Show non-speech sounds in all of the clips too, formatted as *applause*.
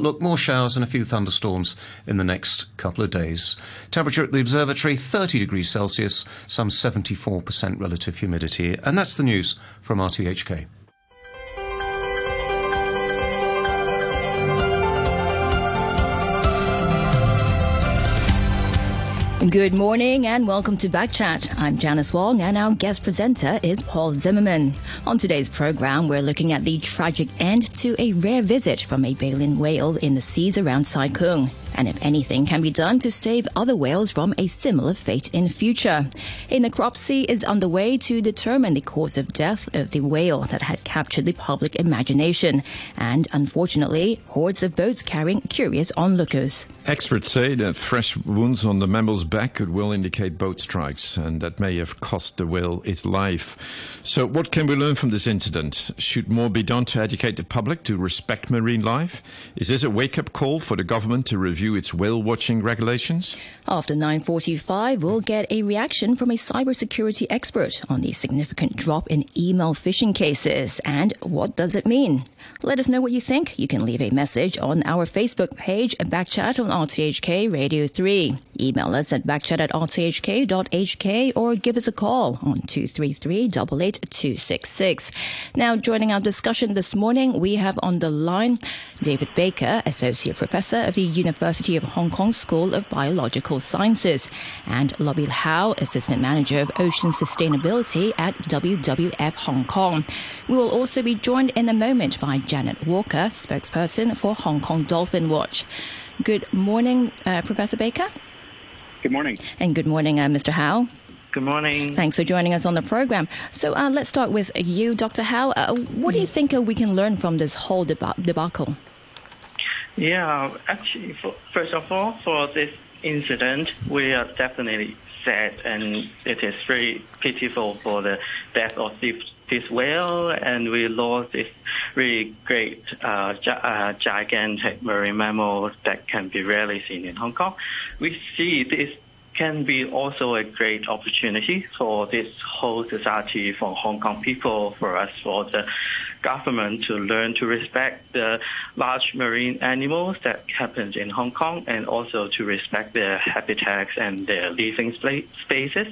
Look, more showers and a few thunderstorms in the next couple of days. Temperature at the observatory 30 degrees Celsius, some 74% relative humidity. And that's the news from RTHK. Good morning and welcome to Backchat. I'm Janice Wong and our guest presenter is Paul Zimmerman. On today's program, we're looking at the tragic end to a rare visit from a baleen whale in the seas around Sai Kung and if anything can be done to save other whales from a similar fate in future. A necropsy is underway to determine the cause of death of the whale that had captured the public imagination, and unfortunately, hordes of boats carrying curious onlookers. Experts say that fresh wounds on the mammal's back could well indicate boat strikes, and that may have cost the whale its life. So, what can we learn from this incident? Should more be done to educate the public to respect marine life? Is this a wake up call for the government to review? Review its whale watching regulations? After 9:45, we'll get a reaction from a cybersecurity expert on the significant drop in email phishing cases and what does it mean. Let us know what you think. You can leave a message on our Facebook page and backchat on RTHK Radio 3. Email us at backchat at rthk.hk or give us a call on 233 88266. Now, joining our discussion this morning, we have on the line David Baker, Associate Professor of the University of Hong Kong School of Biological Sciences, and Lobil Howe, Assistant Manager of Ocean Sustainability at WWF Hong Kong. We will also be joined in a moment by Janet Walker, spokesperson for Hong Kong Dolphin Watch. Good morning, uh, Professor Baker. Good morning. And good morning, uh, Mr. Howe. Good morning. Thanks for joining us on the program. So uh, let's start with you, Dr. Howe. Uh, what do you think uh, we can learn from this whole deba- debacle? Yeah, actually, for, first of all, for this incident, we are definitely sad, and it is very pitiful for the death of this, this whale, and we lost this really great, uh, gi- uh, gigantic marine mammal that can be rarely seen in Hong Kong. We see this can be also a great opportunity for this whole society, for Hong Kong people, for us, for the government to learn to respect the large marine animals that happens in Hong Kong and also to respect their habitats and their living spaces.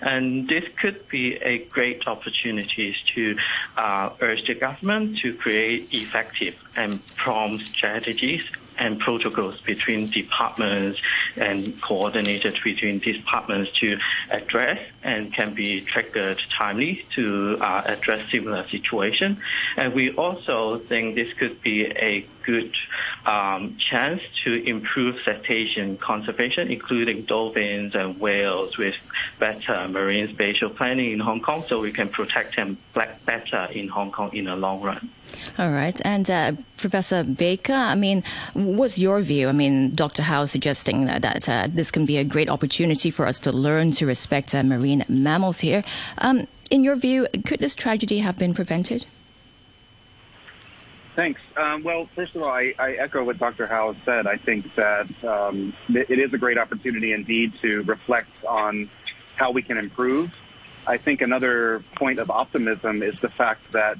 And this could be a great opportunity to uh, urge the government to create effective and prompt strategies and protocols between departments and coordinated between departments to address and can be triggered timely to uh, address similar situation. And we also think this could be a good um, chance to improve cetacean conservation, including dolphins and whales with better marine spatial planning in Hong Kong so we can protect them better in Hong Kong in the long run. All right. And uh, Professor Baker, I mean, what's your view? I mean, Dr. Howe suggesting that, that uh, this can be a great opportunity for us to learn to respect uh, marine mammals here. Um, in your view, could this tragedy have been prevented? Thanks. Um, well, first of all, I, I, echo what Dr. Howe said. I think that um, it is a great opportunity indeed to reflect on how we can improve. I think another point of optimism is the fact that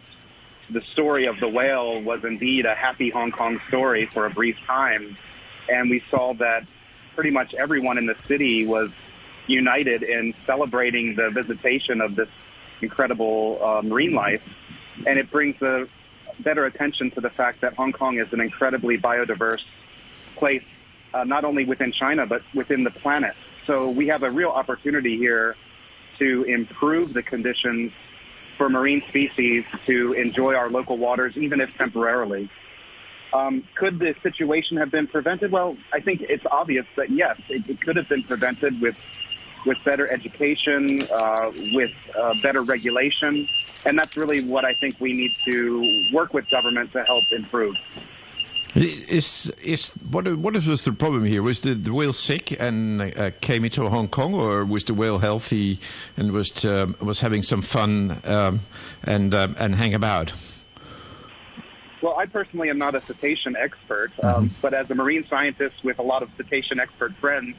the story of the whale was indeed a happy Hong Kong story for a brief time. And we saw that pretty much everyone in the city was united in celebrating the visitation of this incredible uh, marine life. And it brings a better attention to the fact that Hong Kong is an incredibly biodiverse place, uh, not only within China, but within the planet. So we have a real opportunity here to improve the conditions for marine species to enjoy our local waters, even if temporarily. Um, could the situation have been prevented? Well, I think it's obvious that yes, it, it could have been prevented with with better education, uh, with uh, better regulation, and that's really what I think we need to work with government to help improve. Is is what what was the problem here? Was the, the whale sick and uh, came into Hong Kong, or was the whale healthy and was um, was having some fun um, and um, and hang about? Well, I personally am not a cetacean expert, um, mm-hmm. but as a marine scientist with a lot of cetacean expert friends,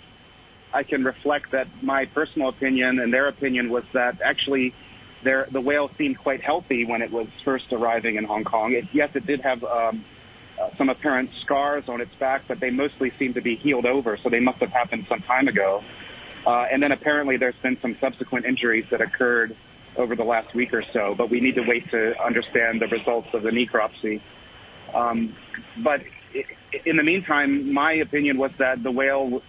I can reflect that my personal opinion and their opinion was that actually the whale seemed quite healthy when it was first arriving in Hong Kong. It, yes, it did have um, some apparent scars on its back, but they mostly seem to be healed over, so they must have happened some time ago. Uh, and then apparently there's been some subsequent injuries that occurred over the last week or so, but we need to wait to understand the results of the necropsy. Um, but in the meantime, my opinion was that the whale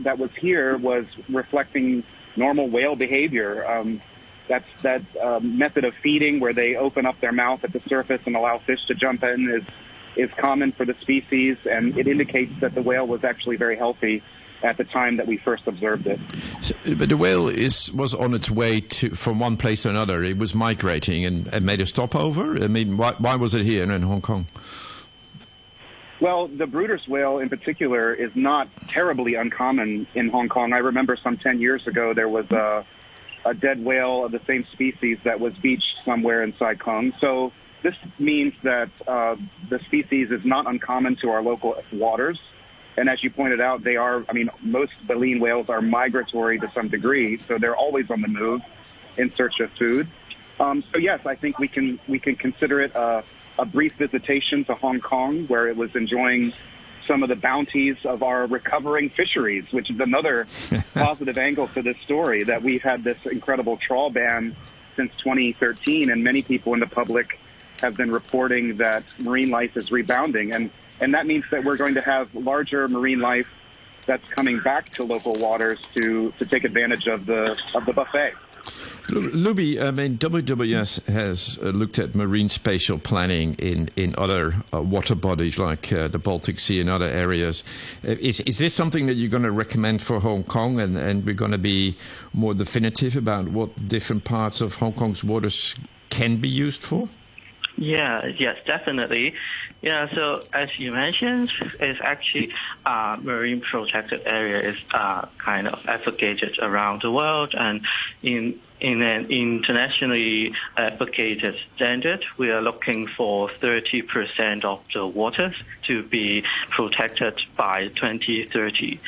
that was here was reflecting normal whale behavior. Um, that's that uh, method of feeding where they open up their mouth at the surface and allow fish to jump in is is common for the species, and it indicates that the whale was actually very healthy at the time that we first observed it. So, but the whale is was on its way to from one place to another. It was migrating and, and made a stopover. I mean, why, why was it here in Hong Kong? Well, the Bryde's whale in particular is not terribly uncommon in Hong Kong. I remember some 10 years ago there was a, a dead whale of the same species that was beached somewhere in Sai Kung. So this means that uh, the species is not uncommon to our local waters. And as you pointed out, they are, I mean, most baleen whales are migratory to some degree, so they're always on the move in search of food. Um, so yes, I think we can we can consider it a, a brief visitation to Hong Kong, where it was enjoying some of the bounties of our recovering fisheries, which is another *laughs* positive angle to this story. That we've had this incredible trawl ban since 2013, and many people in the public have been reporting that marine life is rebounding, and and that means that we're going to have larger marine life that's coming back to local waters to to take advantage of the of the buffet. Luby, I mean, WWF has uh, looked at marine spatial planning in, in other uh, water bodies like uh, the Baltic Sea and other areas. Uh, is, is this something that you're going to recommend for Hong Kong and, and we're going to be more definitive about what different parts of Hong Kong's waters can be used for? Yeah, yes, definitely. Yeah, so as you mentioned, it's actually uh, marine protected area is uh, kind of advocated around the world, and in in an internationally advocated standard, we are looking for 30% of the waters to be protected by 2030.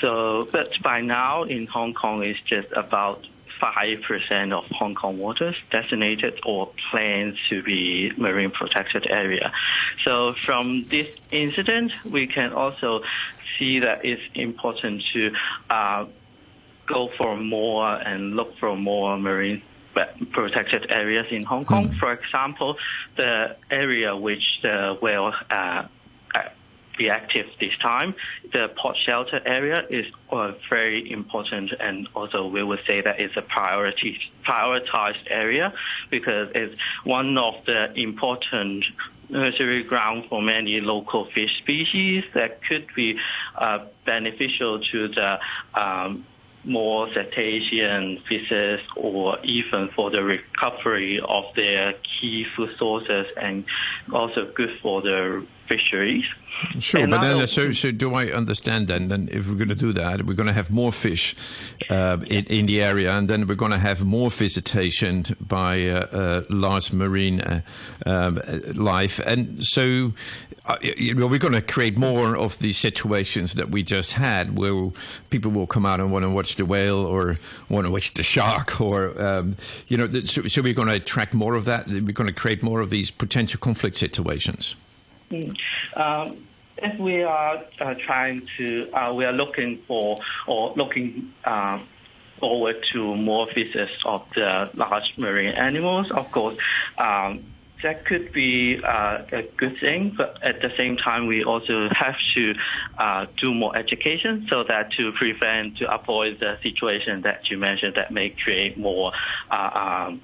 So, but by now in Hong Kong, it's just about 5% of Hong Kong waters designated or planned to be marine protected area. So from this incident, we can also see that it's important to uh, go for more and look for more marine protected areas in Hong Kong. Mm. For example, the area which the whale uh, be active this time. The port shelter area is uh, very important, and also we would say that it's a priority prioritized area because it's one of the important nursery ground for many local fish species that could be uh, beneficial to the um, more cetacean fishes or even for the recovery of their key food sources and also good for the fisheries. Sure, and but then so, so do I understand then? Then if we're going to do that, we're going to have more fish uh, in, in, the area, and then we're going to have more visitation by uh, uh, large marine uh, um, life, and so uh, you know, we're going to create more of the situations that we just had, where people will come out and want to watch the whale or want to watch the shark, or um, you know, so, so we're going to attract more of that. We're going to create more of these potential conflict situations. Mm. Um, if we are uh, trying to, uh, we are looking for or looking uh, forward to more visits of the large marine animals, of course. Um, that could be uh, a good thing, but at the same time, we also have to do more education so that to prevent, to avoid the situation that you mentioned that may create more um,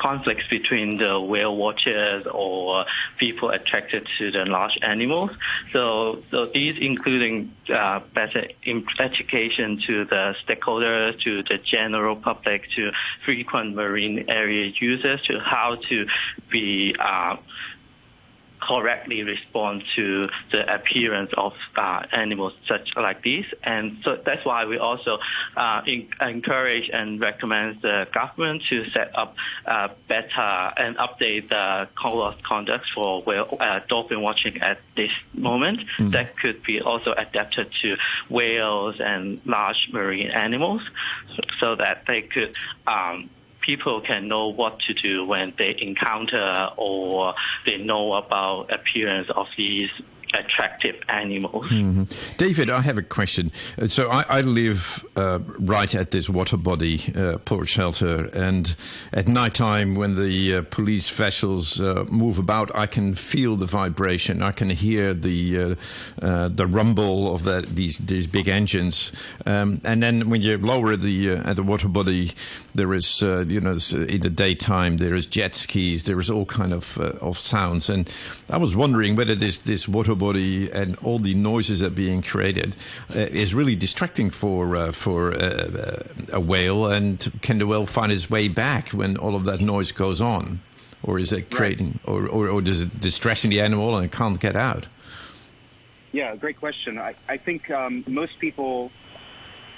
conflicts between the whale watchers or people attracted to the large animals. So, so these including uh, better education to the stakeholders, to the general public, to frequent marine area users, to how to be uh, correctly respond to the appearance of uh, animals such like this. And so that's why we also uh, in, encourage and recommend the government to set up uh, better and update the code of conduct for whale, uh, dolphin watching at this moment mm. that could be also adapted to whales and large marine animals so, so that they could um, people can know what to do when they encounter or they know about appearance of these attractive animals. Mm-hmm. David, I have a question. Uh, so I, I live uh, right at this water body, uh, port shelter, and at night time when the uh, police vessels uh, move about, I can feel the vibration. I can hear the uh, the rumble of the, these these big engines. Um, and then when you lower the at the water body, there is you know in the daytime there is jet skis, there is all kind of of sounds. And I was wondering whether this this water body and all the noises that are being created uh, is really distracting for uh, for uh, a whale. And can the whale find its way back when all of that noise goes on, or is it creating, right. or, or, or is it distressing the animal and it can't get out? Yeah, great question. I, I think um, most people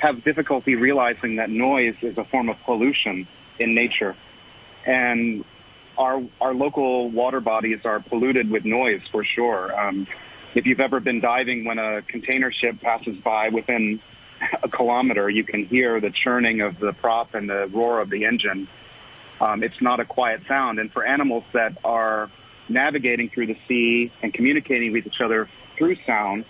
have difficulty realizing that noise is a form of pollution in nature. And our our local water bodies are polluted with noise for sure. Um, if you've ever been diving when a container ship passes by within a kilometer, you can hear the churning of the prop and the roar of the engine. Um, it's not a quiet sound. And for animals that are navigating through the sea and communicating with each other through sound,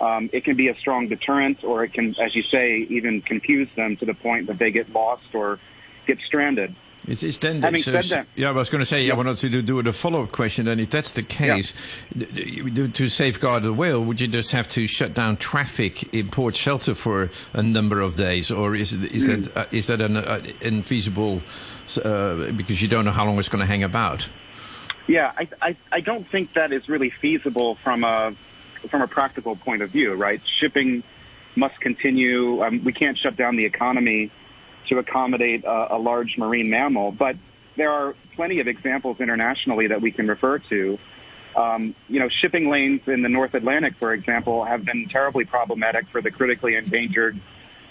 um, it can be a strong deterrent or it can, as you say, even confuse them to the point that they get lost or get stranded. It's, it's then, Having said that, yeah, I was going to say, yeah. I wanted to do a follow-up question. And if that's the case, yeah. to safeguard the whale, would you just have to shut down traffic in Port Shelter for a number of days, or is is mm. that uh, is that an uh, infeasible uh, because you don't know how long it's going to hang about? Yeah, I, I I don't think that is really feasible from a from a practical point of view, right? Shipping must continue. Um, we can't shut down the economy to accommodate a, a large marine mammal. But there are plenty of examples internationally that we can refer to. Um, you know, shipping lanes in the North Atlantic, for example, have been terribly problematic for the critically endangered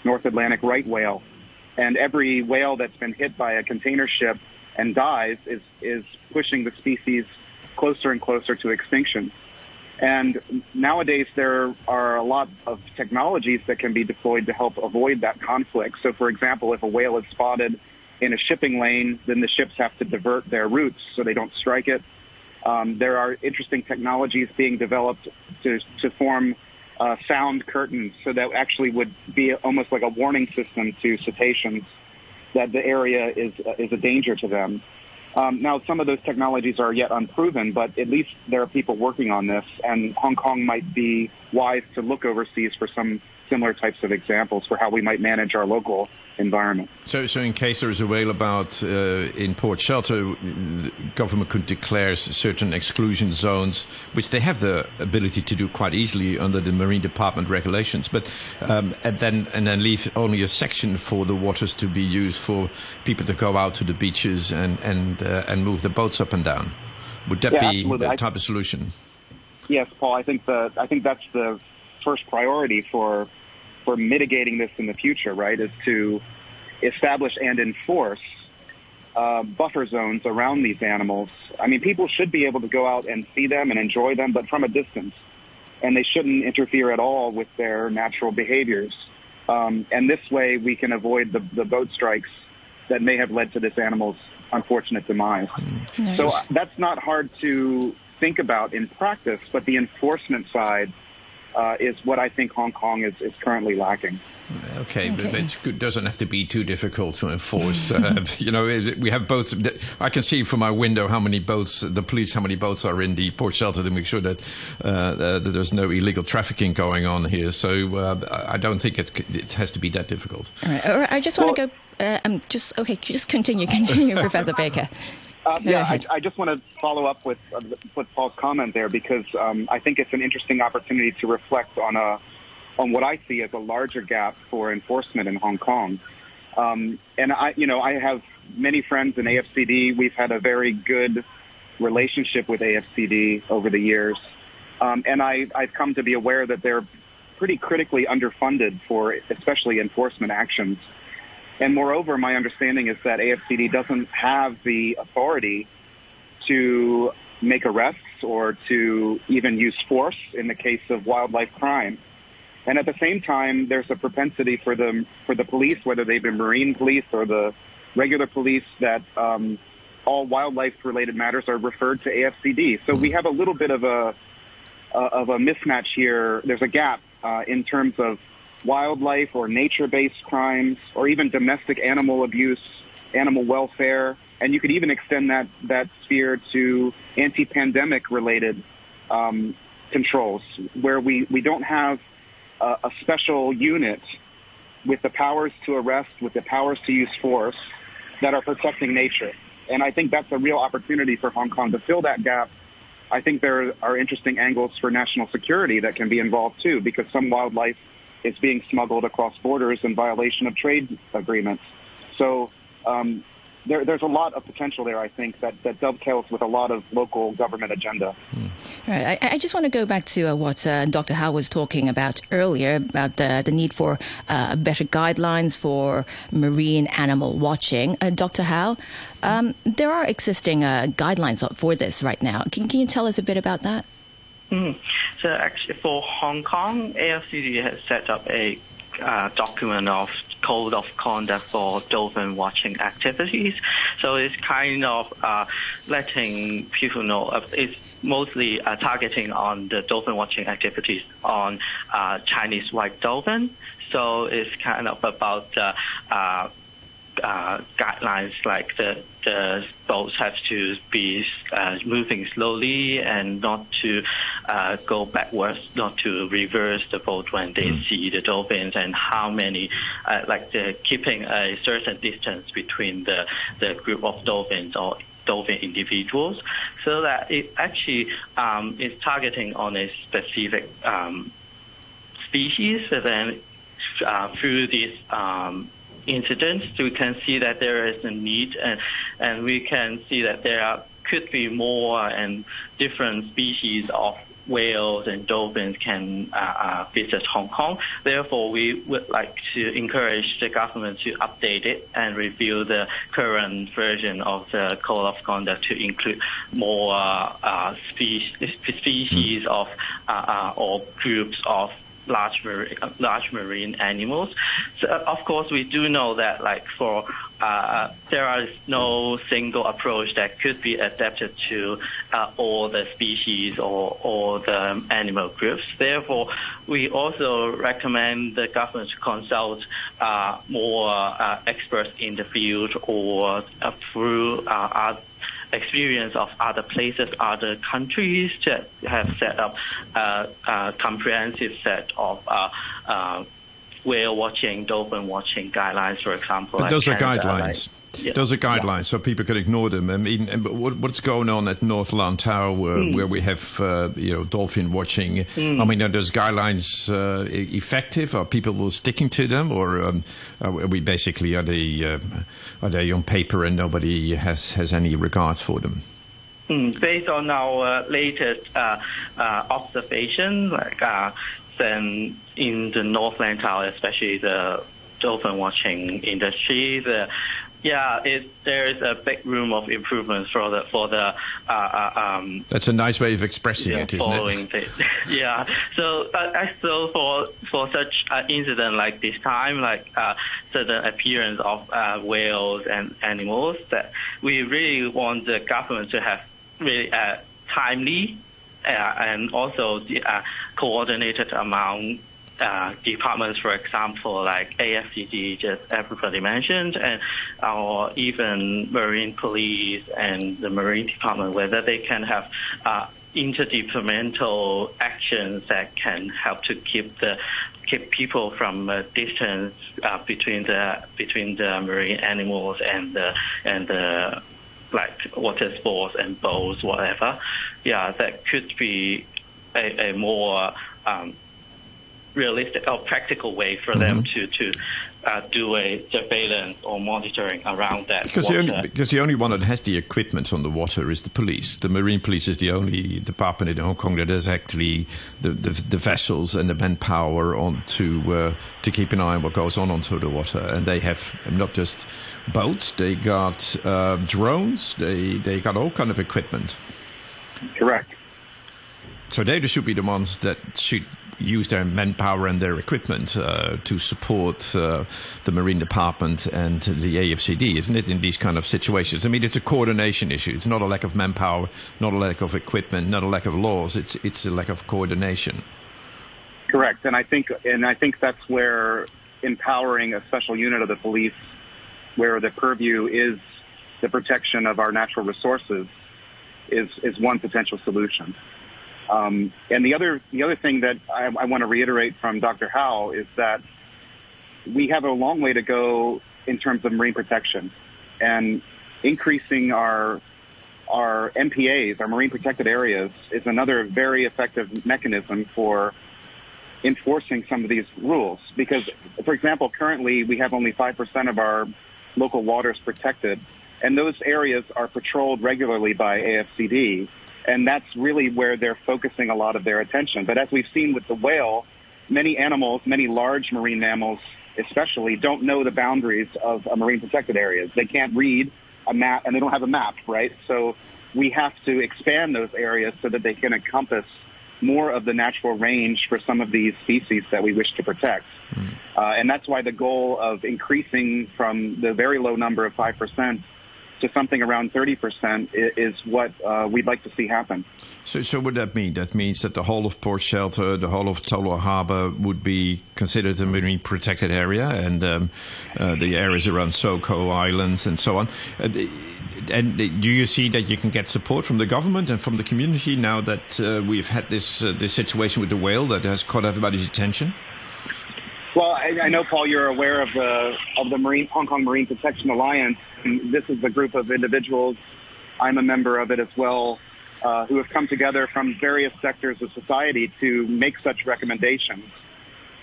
North Atlantic right whale. And every whale that's been hit by a container ship and dies is, is pushing the species closer and closer to extinction. And nowadays, there are a lot of technologies that can be deployed to help avoid that conflict. So, for example, if a whale is spotted in a shipping lane, then the ships have to divert their routes so they don't strike it. Um, there are interesting technologies being developed to, to form uh, sound curtains so that actually would be almost like a warning system to cetaceans that the area is, uh, is a danger to them. Um, now, some of those technologies are yet unproven, but at least there are people working on this, and Hong Kong might be wise to look overseas for some similar types of examples for how we might manage our local environment. So, so in case there is a whale about uh, in Port Shelter, the government could declare certain exclusion zones, which they have the ability to do quite easily under the Marine Department regulations. But um, and then and then leave only a section for the waters to be used for people to go out to the beaches and and uh, and move the boats up and down. Would that yeah, be absolutely. a type of solution? Yes, Paul. I think the I think that's the first priority for for mitigating this in the future, right, is to establish and enforce uh, buffer zones around these animals. I mean, people should be able to go out and see them and enjoy them, but from a distance. And they shouldn't interfere at all with their natural behaviors. Um, and this way, we can avoid the, the boat strikes that may have led to this animal's unfortunate demise. Mm. So uh, that's not hard to think about in practice, but the enforcement side uh, is what I think Hong Kong is, is currently lacking. Okay, okay. But it doesn't have to be too difficult to enforce. uh, *laughs* you know, we have boats. I can see from my window how many boats, the police, how many boats are in the port shelter to make sure that, uh, that there's no illegal trafficking going on here. So uh, I don't think it has to be that difficult. All right. All right. I just want well, to go. Uh, um, just okay. Just continue. Continue, *laughs* Professor Baker. Uh, yeah, I, I, just want to follow up with uh, with Paul's comment there because um, I think it's an interesting opportunity to reflect on a on what I see as a larger gap for enforcement in Hong Kong. Um, and I, you know, I have many friends in AFCD. We've had a very good relationship with AFCD over the years, um, and I, I've come to be aware that they're pretty critically underfunded for especially enforcement actions. And moreover, my understanding is that AFCD doesn't have the authority to make arrests or to even use force in the case of wildlife crime. And at the same time, there's a propensity for the for the police, whether they be marine police or the regular police that um, all wildlife-related matters are referred to AFCD. So we have a little bit of a uh, of a mismatch here. There's a gap uh, in terms of wildlife or nature-based crimes, or even domestic animal abuse, animal welfare, and you could even extend that that sphere to anti-pandemic related um, controls, where we we don't have a, a special unit with the powers to arrest, with the powers to use force, that are protecting nature. And I think that's a real opportunity for Hong Kong to fill that gap. I think there are interesting angles for national security that can be involved too, because some wildlife is being smuggled across borders in violation of trade agreements. So um, there, there's a lot of potential there, I think, that, that dovetails with a lot of local government agenda. Mm. Right. I, I, just want to go back to uh, what uh, Dr. Howe was talking about earlier about the, the need for uh, better guidelines for marine animal watching. Uh, Dr. Howe, um, there are existing uh, guidelines for this right now. Can, can you tell us a bit about that? Mm. So actually, for Hong Kong, AFCD has set up a uh, document of code of conduct for dolphin watching activities. So it's kind of uh, letting people know. Uh, it's mostly uh, targeting on the dolphin watching activities on uh, Chinese white dolphin. So it's kind of about uh, guidelines like the, the boats have to be uh, moving slowly and not to uh, go backwards, not to reverse the boat when they mm. see the dolphins, and how many, uh, like the keeping a certain distance between the, the group of dolphins or dolphin individuals, so that it actually um, is targeting on a specific um, species, and then uh, through this um, incidents, we can see that there is a need, and, and we can see that there are, could be more and different species of whales and dolphins can uh, uh, visit Hong Kong. Therefore, we would like to encourage the government to update it and review the current version of the code of conduct to include more uh, species, species of uh, uh, or groups of large marine, large marine animals. So, uh, of course, we do know that, like for uh, there is no single approach that could be adapted to uh, all the species or all the animal groups. Therefore, we also recommend the government to consult uh, more uh, experts in the field or uh, through experience of other places, other countries that have set up a, a comprehensive set of uh, uh, whale watching, dolphin watching guidelines, for example. But those are guidelines. Like, yeah. Those are guidelines, yeah. so people can ignore them. I mean, what's going on at North Lantau, where, mm. where we have uh, you know dolphin watching? Mm. I mean, are those guidelines uh, effective? Are people sticking to them, or um, are we basically are they uh, are they on paper and nobody has has any regards for them? Mm. Based on our latest uh, uh, observation, like then in the North Lantau, especially the dolphin watching industry, the yeah, it, there is a big room of improvement for the for the. Uh, uh, um, That's a nice way of expressing yeah, it, isn't it? *laughs* yeah. So, uh, so for for such an incident like this time, like uh, certain appearance of uh, whales and animals, that we really want the government to have really uh, timely and also the, coordinated among uh, departments, for example, like AFCD, just everybody mentioned, and or even Marine Police and the Marine Department, whether they can have uh, interdepartmental actions that can help to keep the keep people from a distance uh, between the between the marine animals and the and the like water sports and boats, whatever. Yeah, that could be a, a more um, realistic or practical way for mm-hmm. them to to uh, do a surveillance or monitoring around that. Because water. the, only, because the only one that has the equipment on the water is the police. The marine police is the only department in Hong Kong that has actually the, the, the vessels and the manpower on to uh, to keep an eye on what goes on onto the water. And they have not just boats; they got uh, drones. They they got all kind of equipment. Correct. So they should be the ones that should use their manpower and their equipment uh, to support uh, the Marine Department and the AFCD, isn't it? In these kind of situations, I mean, it's a coordination issue. It's not a lack of manpower, not a lack of equipment, not a lack of laws. It's it's a lack of coordination. Correct, and I think and I think that's where empowering a special unit of the police, where the purview is the protection of our natural resources, is is one potential solution. Um, and the other the other thing that I, I want to reiterate from Dr. Howe is that we have a long way to go in terms of marine protection and increasing our our MPAs, our marine protected areas, is another very effective mechanism for enforcing some of these rules. Because, for example, currently we have only 5% of our local waters protected, and those areas are patrolled regularly by AFCD, and that's really where they're focusing a lot of their attention. But as we've seen with the whale, many animals, many large marine mammals especially, don't know the boundaries of a marine protected areas. They can't read a map, and they don't have a map, right? So we have to expand those areas so that they can encompass more of the natural range for some of these species that we wish to protect. Mm. Uh, and that's why the goal of increasing from the very low number of 5% to something around 30% is, what uh, we'd like to see happen. So, so what that mean? That means that the whole of Port Shelter, the whole of Tolo Harbour would be considered a marine protected area, and um, uh, the areas around Soko Islands and so on. Uh, and do you see that you can get support from the government and from the community now that uh, we've had this uh, this situation with the whale that has caught everybody's attention? Well, I, I know, Paul, you're aware of the of the Marine Hong Kong Marine Protection Alliance. This is a group of individuals. I'm a member of it as well, uh, who have come together from various sectors of society to make such recommendations.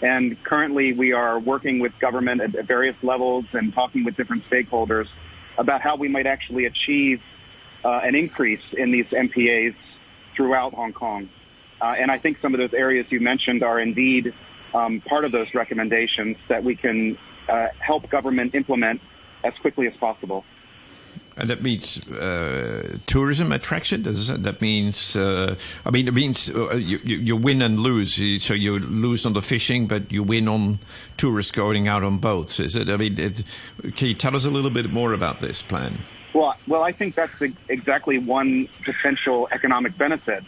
And currently, we are working with government at, at various levels and talking with different stakeholders about how we might actually achieve uh, an increase in these MPAs throughout Hong Kong. Uh, and I think some of those areas you mentioned are indeed um, part of those recommendations that we can uh, help government implement as quickly as possible. And that means uh, tourism attraction. Does that, that means? Uh, I mean, it means uh, you, you, win and lose. So you lose on the fishing, but you win on tourists going out on boats. Is it? I mean, it, can you tell us a little bit more about this plan? Well, well, I think that's exactly one potential economic benefit.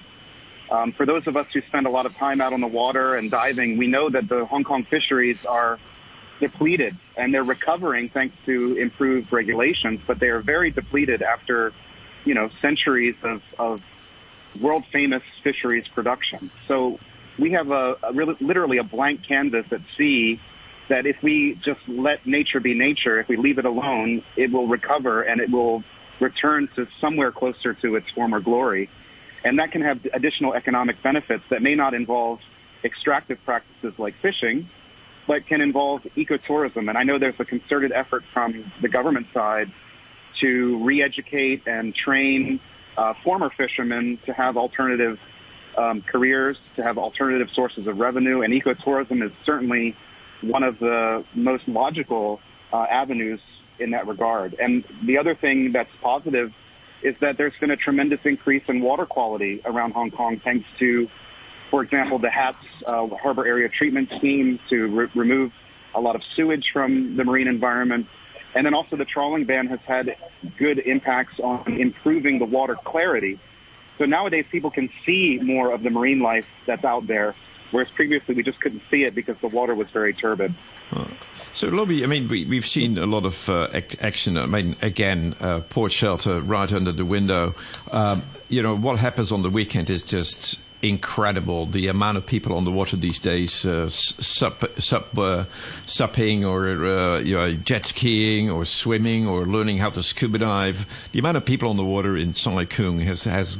Um, for those of us who spend a lot of time out on the water and diving, we know that the Hong Kong fisheries are depleted and they're recovering thanks to improved regulations, but they are very depleted after, you know, centuries of, of world famous fisheries production. So we have a, a really, literally a blank canvas at sea that if we just let nature be nature, if we leave it alone, it will recover and it will return to somewhere closer to its former glory. And that can have additional economic benefits that may not involve extractive practices like fishing, but can involve ecotourism. And I know there's a concerted effort from the government side to re-educate and train uh, former fishermen to have alternative um, careers, to have alternative sources of revenue. And ecotourism is certainly one of the most logical uh, avenues in that regard. And the other thing that's positive is that there's been a tremendous increase in water quality around Hong Kong thanks to, for example, the HATS uh, harbor area treatment scheme to re- remove a lot of sewage from the marine environment. And then also the trawling ban has had good impacts on improving the water clarity. So nowadays people can see more of the marine life that's out there whereas previously we just couldn't see it because the water was very turbid. So, Lobby, I mean, we, we've seen a lot of uh, action. I mean, again, uh, port shelter right under the window. Um, you know, what happens on the weekend is just incredible. The amount of people on the water these days, uh, sup, sup, uh, supping or uh, you know, jet skiing or swimming or learning how to scuba dive. The amount of people on the water in Sai Kung has, has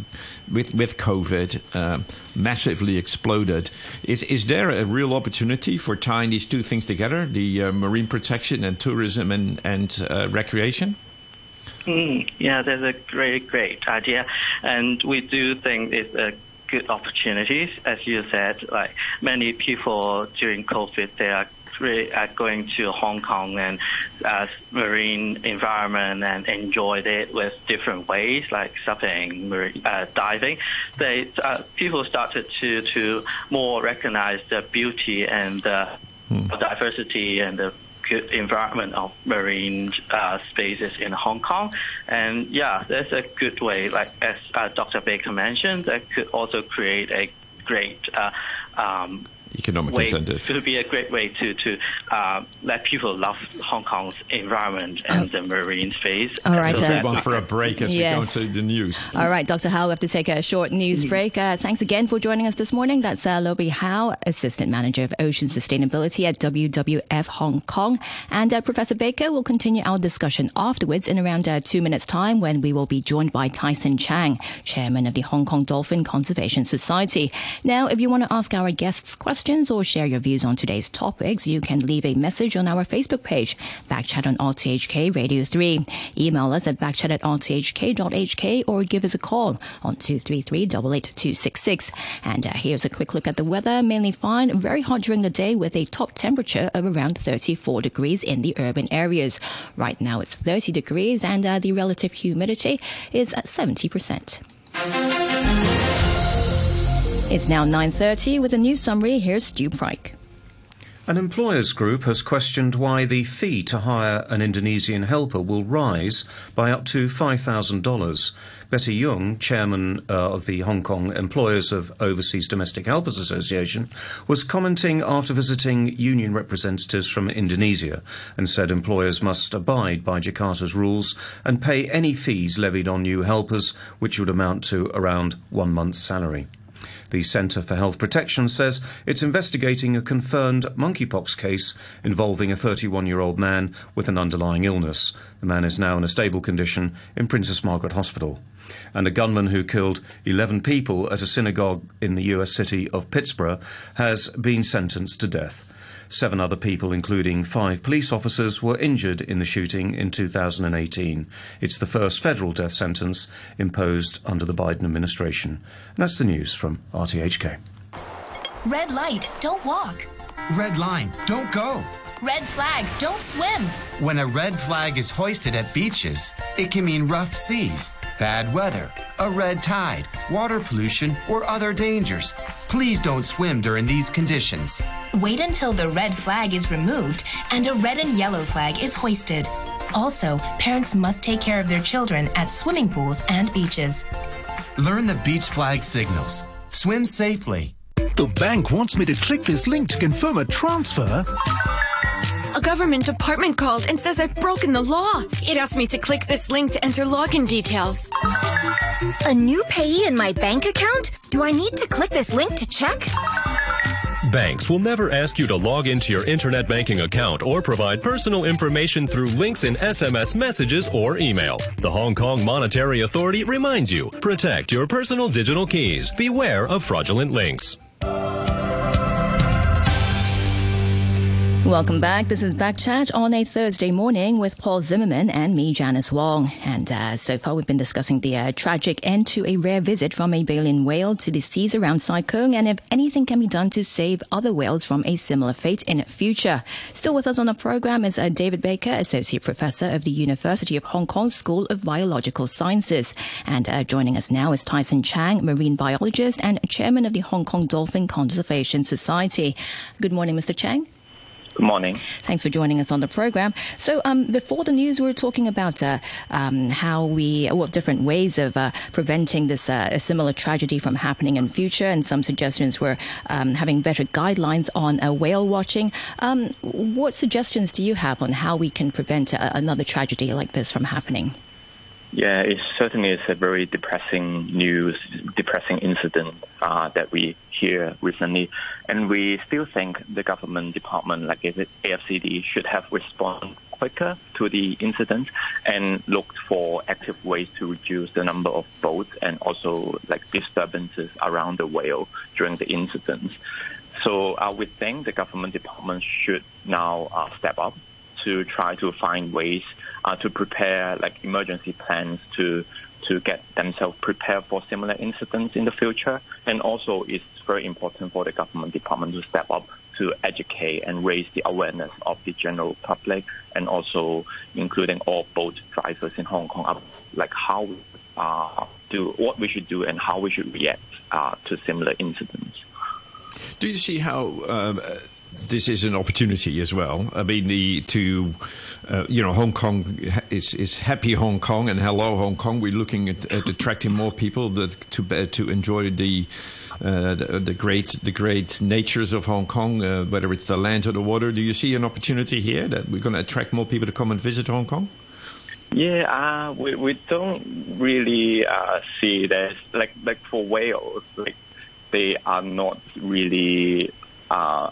with, with COVID, uh, massively exploded. Is, is there a real opportunity for tying these two things together, the uh, marine protection and tourism and, and uh, recreation? Mm, yeah, that's a great, great idea. And we do think it's a good opportunities. As you said, like many people during COVID, they are really uh, going to Hong Kong and uh, marine environment and enjoyed it with different ways, like surfing, marine, uh, diving. They uh, people started to to more recognize the beauty and the hmm. diversity and the good environment of marine uh, spaces in Hong Kong. And yeah, that's a good way, like as uh, Dr. Baker mentioned, that could also create a great uh, um, economic way, incentive. It would be a great way to to uh, let people love Hong Kong's environment and the marine space. All right, so uh, one for a break as yes. we go to the news. All right, Dr. Howe, we have to take a short news break. Uh, thanks again for joining us this morning. That's uh, Loby Howe, Assistant Manager of Ocean Sustainability at WWF Hong Kong. And uh, Professor Baker will continue our discussion afterwards in around uh, two minutes' time when we will be joined by Tyson Chang, Chairman of the Hong Kong Dolphin Conservation Society. Now, if you want to ask our guests questions, questions or share your views on today's topics, you can leave a message on our Facebook page, Backchat on RTHK Radio 3. Email us at backchat at rthk.hk or give us a call on 233 And uh, here's a quick look at the weather. Mainly fine, very hot during the day with a top temperature of around 34 degrees in the urban areas. Right now it's 30 degrees and uh, the relative humidity is at 70%. It's now 9.30 with a news summary. Here's Stu Pryke. An employers group has questioned why the fee to hire an Indonesian helper will rise by up to $5,000. Betty Yung, chairman uh, of the Hong Kong Employers of Overseas Domestic Helpers Association, was commenting after visiting union representatives from Indonesia and said employers must abide by Jakarta's rules and pay any fees levied on new helpers, which would amount to around one month's salary. The Centre for Health Protection says it's investigating a confirmed monkeypox case involving a 31 year old man with an underlying illness. The man is now in a stable condition in Princess Margaret Hospital. And a gunman who killed 11 people at a synagogue in the US city of Pittsburgh has been sentenced to death. Seven other people, including five police officers, were injured in the shooting in 2018. It's the first federal death sentence imposed under the Biden administration. And that's the news from RTHK. Red light, don't walk. Red line, don't go. Red flag, don't swim. When a red flag is hoisted at beaches, it can mean rough seas, bad weather, a red tide, water pollution, or other dangers. Please don't swim during these conditions. Wait until the red flag is removed and a red and yellow flag is hoisted. Also, parents must take care of their children at swimming pools and beaches. Learn the beach flag signals. Swim safely. The bank wants me to click this link to confirm a transfer. A government department called and says I've broken the law. It asked me to click this link to enter login details. A new payee in my bank account? Do I need to click this link to check? Banks will never ask you to log into your internet banking account or provide personal information through links in SMS messages or email. The Hong Kong Monetary Authority reminds you protect your personal digital keys. Beware of fraudulent links. Welcome back. This is Backchat on a Thursday morning with Paul Zimmerman and me, Janice Wong. And uh, so far, we've been discussing the uh, tragic end to a rare visit from a baleen whale to the seas around Sai Kung, and if anything can be done to save other whales from a similar fate in future. Still with us on the program is uh, David Baker, Associate Professor of the University of Hong Kong School of Biological Sciences. And uh, joining us now is Tyson Chang, marine biologist and Chairman of the Hong Kong Dolphin Conservation Society. Good morning, Mr. Chang. Good morning. Thanks for joining us on the program. So, um, before the news, we were talking about uh, um, how we, well, different ways of uh, preventing this uh, similar tragedy from happening in future, and some suggestions were um, having better guidelines on uh, whale watching. Um, what suggestions do you have on how we can prevent uh, another tragedy like this from happening? Yeah, it certainly is a very depressing news, depressing incident uh, that we hear recently, and we still think the government department, like AFCD, should have responded quicker to the incident and looked for active ways to reduce the number of boats and also like disturbances around the whale during the incidents. So uh, we think the government department should now uh, step up to try to find ways uh, to prepare like emergency plans to to get themselves prepared for similar incidents in the future. And also, it's very important for the government department to step up to educate and raise the awareness of the general public and also including all boat drivers in Hong Kong like how uh, do what we should do and how we should react uh, to similar incidents. Do you see how um, this is an opportunity as well? I mean, the to uh, you know, Hong Kong is is happy Hong Kong and hello Hong Kong. We're looking at, at attracting more people that, to to enjoy the. Uh, the, the, great, the great natures of Hong Kong, uh, whether it's the land or the water. Do you see an opportunity here that we're going to attract more people to come and visit Hong Kong? Yeah, uh, we we don't really uh, see that like like for whales, like they are not really uh,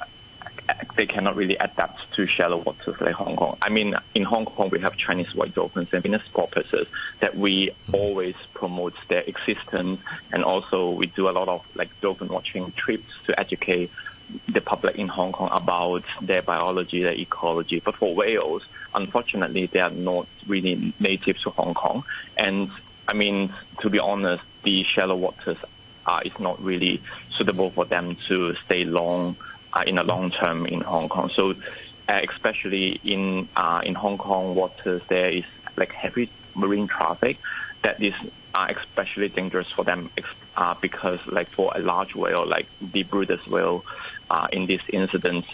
they cannot really adapt to shallow waters like Hong Kong. I mean, in Hong Kong, we have Chinese white dolphins and finless porpoises that we always promote their existence, and also we do a lot of like dolphin watching trips to educate the public in Hong Kong about their biology, their ecology. But for whales, unfortunately, they are not really native to Hong Kong. And I mean, to be honest, the shallow waters uh, is not really suitable for them to stay long in the long term in Hong Kong. So, uh, especially in uh, in Hong Kong waters, there is like heavy marine traffic that is uh, especially dangerous for them uh, because, like for a large whale, like the Bryde's whale, uh, in this incident,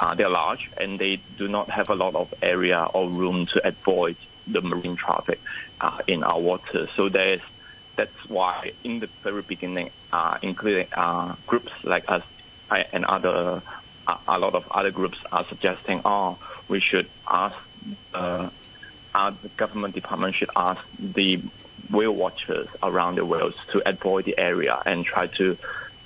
uh, they're large and they do not have a lot of area or room to avoid the marine traffic uh, in our waters. So there's that's why in the very beginning, uh, including uh, groups like us and other a lot of other groups are suggesting, oh, we should ask uh, the government department should ask the whale watchers around the world to avoid the area and try to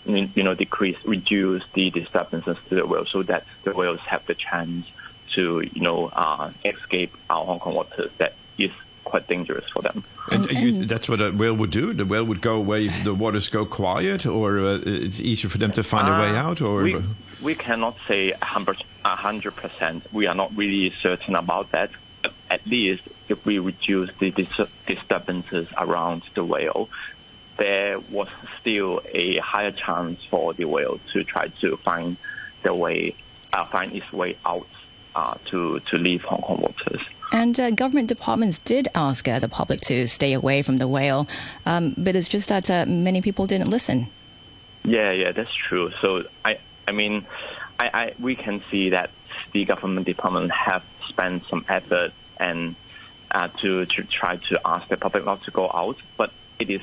you know decrease reduce the disturbances to the whales so that the whales have the chance to you know uh, escape our Hong Kong waters that is quite dangerous for them. And, and you, that's what a whale would do. The whale would go away if the waters go quiet, or uh, it's easier for them to find uh, a way uh, out. Or we, we cannot say hundred percent. We are not really certain about that. But at least if we reduce the dis- disturbances around the whale, there was still a higher chance for the whale to try to find the way, uh, find its way out uh, to to leave Hong Kong waters. And uh, government departments did ask uh, the public to stay away from the whale, um, but it's just that uh, many people didn't listen. Yeah, yeah, that's true. So I, I mean, I, I, we can see that the government department have spent some effort and uh, to to try to ask the public not to go out, but it is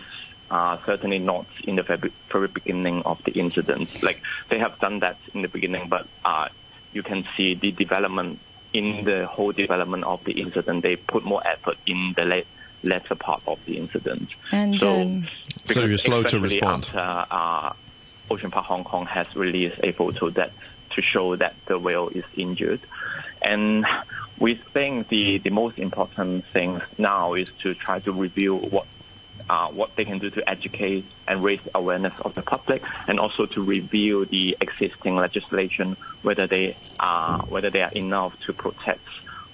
uh, certainly not in the very, very beginning of the incident. Like they have done that in the beginning, but uh, you can see the development in the whole development of the incident, they put more effort in the late, latter part of the incident. And so, um, so you're slow to respond. After, uh, Ocean Park Hong Kong has released a photo that to show that the whale is injured, and we think the the most important thing now is to try to review what uh, what they can do to educate and raise awareness of the public, and also to review the existing legislation whether they are whether they are enough to protect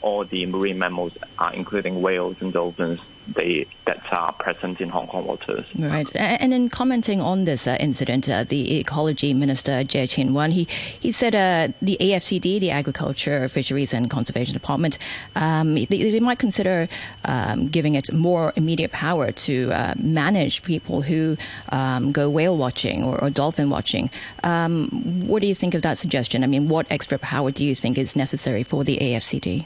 all the marine mammals, uh, including whales and dolphins, they that are present in Hong Kong waters. Right. And in commenting on this uh, incident, uh, the Ecology Minister Tse Chin Wan he he said uh, the AFCD, the Agriculture, Fisheries and Conservation Department, um, they, they, might consider um, giving it more immediate power to uh, manage people who um, go whale watching or, or dolphin watching. Um, what do you think of that suggestion? I mean, what extra power do you think is necessary for the AFCD?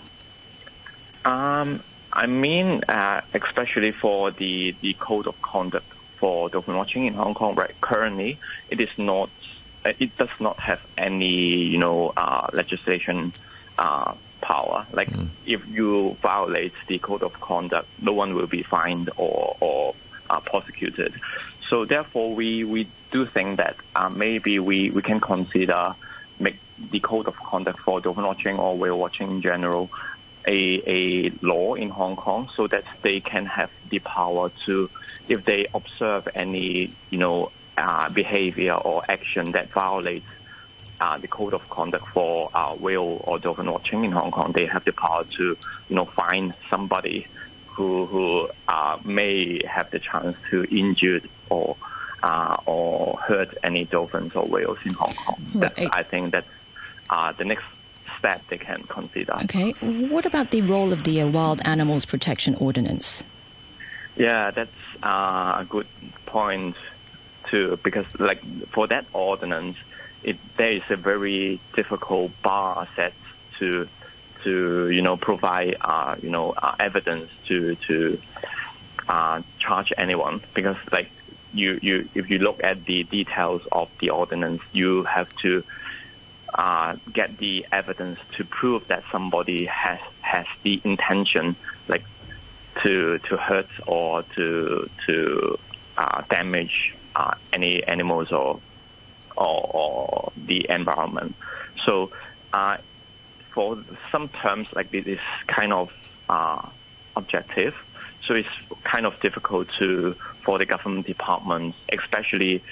Um, I mean, uh, especially for the, the code of conduct for dolphin watching in Hong Kong, right? Currently, it is not, uh, it does not have any, you know, uh, legislation uh, power. Like, mm. if you violate the code of conduct, no one will be fined or, or uh, prosecuted. So therefore, we, we do think that uh, maybe we, we can consider make the code of conduct for dolphin watching or whale watching in general a, a law in Hong Kong so that they can have the power to, if they observe any, you know, uh, behavior or action that violates uh, the code of conduct for uh, whale or dolphin watching in Hong Kong, they have the power to, you know, find somebody who who uh, may have the chance to injure or uh, or hurt any dolphins or whales in Hong Kong. Right. I think that's uh, the next step they can consider. Okay. What about the role of the uh, Wild Animals Protection Ordinance? Yeah, that's uh, a good point too, because like for that ordinance, it there is a very difficult bar set to to you know provide uh, you know uh, evidence to to uh, charge anyone because like you you if you look at the details of the ordinance, you have to uh, get the evidence to prove that somebody has has the intention like to to hurt or to to uh, damage uh, any animals or, or, or the environment. So uh, for some terms like this is kind of uh, objective. So it's kind of difficult to for the government departments, especially